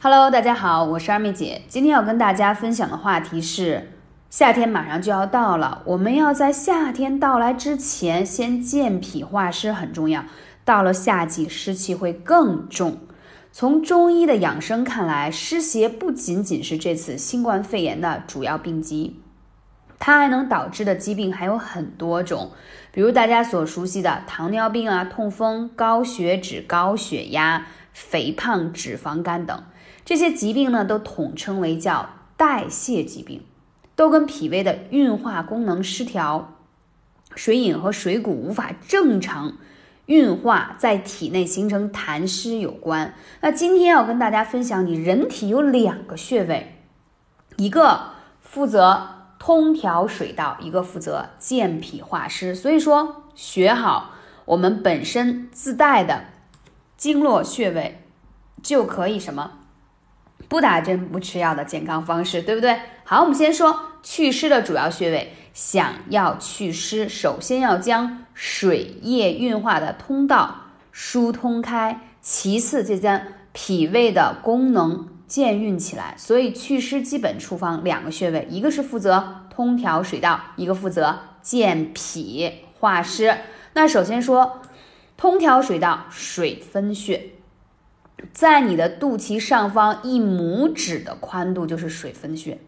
Hello，大家好，我是二妹姐。今天要跟大家分享的话题是，夏天马上就要到了，我们要在夏天到来之前先健脾化湿很重要。到了夏季，湿气会更重。从中医的养生看来，湿邪不仅仅是这次新冠肺炎的主要病机，它还能导致的疾病还有很多种，比如大家所熟悉的糖尿病啊、痛风、高血脂、高血压、肥胖、脂肪肝等。这些疾病呢，都统称为叫代谢疾病，都跟脾胃的运化功能失调、水饮和水谷无法正常运化，在体内形成痰湿有关。那今天要跟大家分享，你人体有两个穴位，一个负责通调水道，一个负责健脾化湿。所以说，学好我们本身自带的经络穴位，就可以什么？不打针不吃药的健康方式，对不对？好，我们先说祛湿的主要穴位。想要祛湿，首先要将水液运化的通道疏通开，其次就将脾胃的功能健运起来。所以祛湿基本处方两个穴位，一个是负责通调水道，一个负责健脾化湿。那首先说通调水道，水分穴。在你的肚脐上方一拇指的宽度就是水分穴，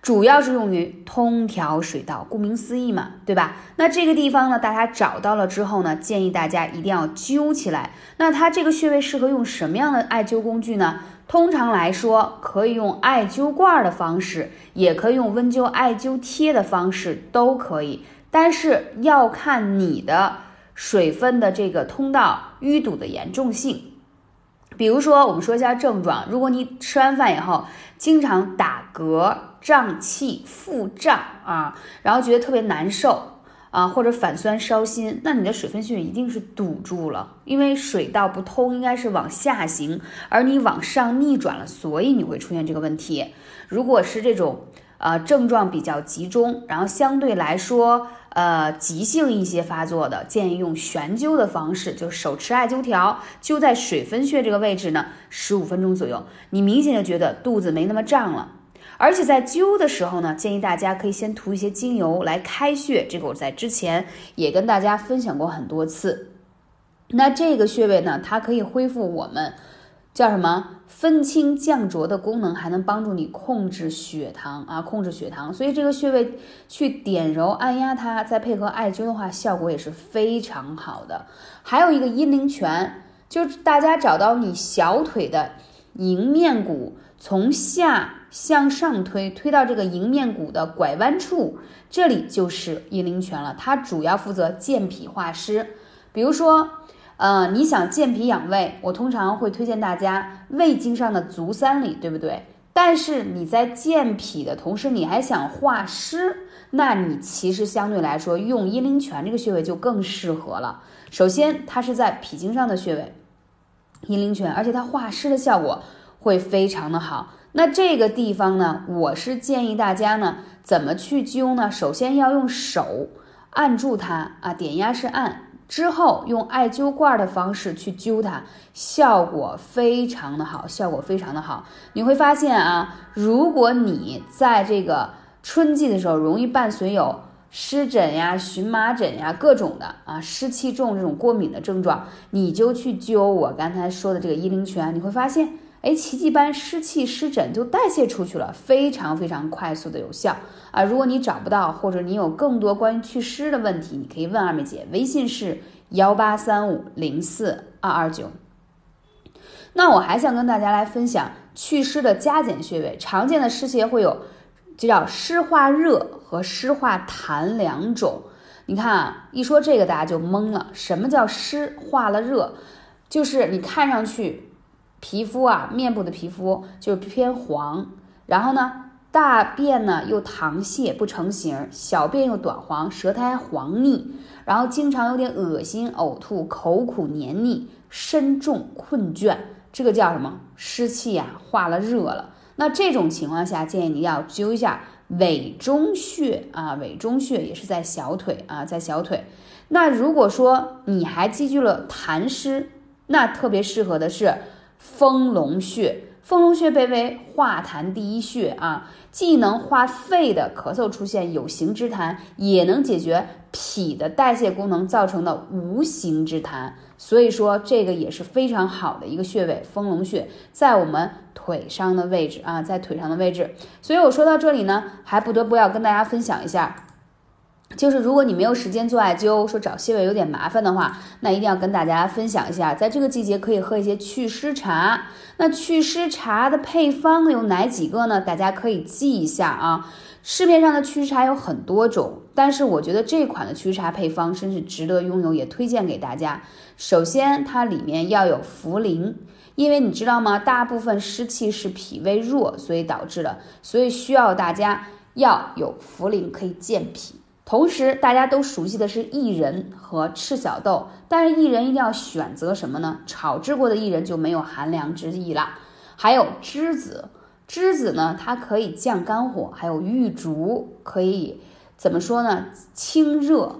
主要是用于通调水道，顾名思义嘛，对吧？那这个地方呢，大家找到了之后呢，建议大家一定要灸起来。那它这个穴位适合用什么样的艾灸工具呢？通常来说，可以用艾灸罐的方式，也可以用温灸艾灸贴的方式，都可以。但是要看你的水分的这个通道淤堵的严重性。比如说，我们说一下症状。如果你吃完饭以后经常打嗝、胀气、腹胀啊，然后觉得特别难受啊，或者反酸烧心，那你的水分穴一定是堵住了，因为水道不通，应该是往下行，而你往上逆转了，所以你会出现这个问题。如果是这种呃症状比较集中，然后相对来说。呃，急性一些发作的，建议用悬灸的方式，就手持艾灸条灸在水分穴这个位置呢，十五分钟左右，你明显就觉得肚子没那么胀了。而且在灸的时候呢，建议大家可以先涂一些精油来开穴，这个我在之前也跟大家分享过很多次。那这个穴位呢，它可以恢复我们。叫什么分清降浊的功能，还能帮助你控制血糖啊，控制血糖。所以这个穴位去点揉按压它，再配合艾灸的话，效果也是非常好的。还有一个阴陵泉，就是大家找到你小腿的迎面骨，从下向上推，推到这个迎面骨的拐弯处，这里就是阴陵泉了。它主要负责健脾化湿，比如说。呃，你想健脾养胃，我通常会推荐大家胃经上的足三里，对不对？但是你在健脾的同时，你还想化湿，那你其实相对来说用阴陵泉这个穴位就更适合了。首先，它是在脾经上的穴位，阴陵泉，而且它化湿的效果会非常的好。那这个地方呢，我是建议大家呢，怎么去灸呢？首先要用手按住它啊，点压式按。之后用艾灸罐的方式去灸它，效果非常的好，效果非常的好。你会发现啊，如果你在这个春季的时候容易伴随有湿疹呀、荨麻疹呀各种的啊湿气重这种过敏的症状，你就去灸我刚才说的这个阴陵泉，你会发现。哎，奇迹般湿气湿疹就代谢出去了，非常非常快速的有效啊！如果你找不到，或者你有更多关于祛湿的问题，你可以问二妹姐，微信是幺八三五零四二二九。那我还想跟大家来分享祛湿的加减穴位，常见的湿邪会有，就叫湿化热和湿化痰两种。你看啊，一说这个大家就懵了，什么叫湿化了热？就是你看上去。皮肤啊，面部的皮肤就偏黄，然后呢，大便呢又溏泻不成形，小便又短黄，舌苔黄腻，然后经常有点恶心、呕吐，口苦黏腻，身重困倦，这个叫什么？湿气呀化了热了。那这种情况下，建议你要灸一下委中穴啊，委中穴也是在小腿啊，在小腿。那如果说你还积聚了痰湿，那特别适合的是。丰隆穴，丰隆穴被为化痰第一穴啊，既能化肺的咳嗽出现有形之痰，也能解决脾的代谢功能造成的无形之痰。所以说这个也是非常好的一个穴位，丰隆穴在我们腿上的位置啊，在腿上的位置。所以我说到这里呢，还不得不要跟大家分享一下。就是如果你没有时间做艾灸，说找穴位有点麻烦的话，那一定要跟大家分享一下，在这个季节可以喝一些祛湿茶。那祛湿茶的配方有哪几个呢？大家可以记一下啊。市面上的祛湿茶有很多种，但是我觉得这款的祛湿茶配方真是值得拥有，也推荐给大家。首先，它里面要有茯苓，因为你知道吗？大部分湿气是脾胃弱所以导致的，所以需要大家要有茯苓可以健脾。同时，大家都熟悉的是薏仁和赤小豆，但是薏仁一定要选择什么呢？炒制过的薏仁就没有寒凉之意了。还有栀子，栀子呢，它可以降肝火；还有玉竹，可以怎么说呢？清热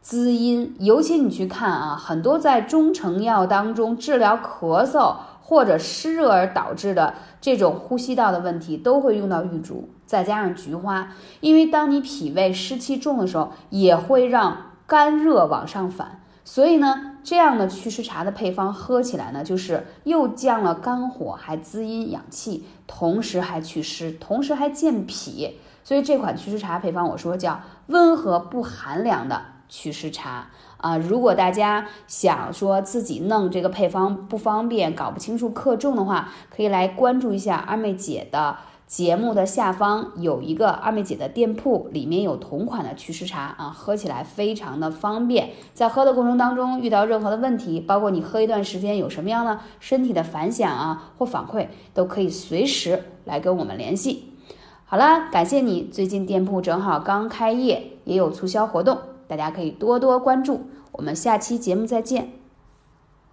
滋阴。尤其你去看啊，很多在中成药当中治疗咳嗽。或者湿热而导致的这种呼吸道的问题，都会用到玉竹，再加上菊花，因为当你脾胃湿气重的时候，也会让肝热往上反。所以呢，这样的祛湿茶的配方喝起来呢，就是又降了肝火，还滋阴养气，同时还祛湿，同时还健脾。所以这款祛湿茶配方，我说叫温和不寒凉的祛湿茶。啊，如果大家想说自己弄这个配方不方便，搞不清楚克重的话，可以来关注一下二妹姐的节目的下方有一个二妹姐的店铺，里面有同款的祛湿茶啊，喝起来非常的方便。在喝的过程当中遇到任何的问题，包括你喝一段时间有什么样的身体的反响啊或反馈，都可以随时来跟我们联系。好了，感谢你，最近店铺正好刚开业，也有促销活动。大家可以多多关注，我们下期节目再见。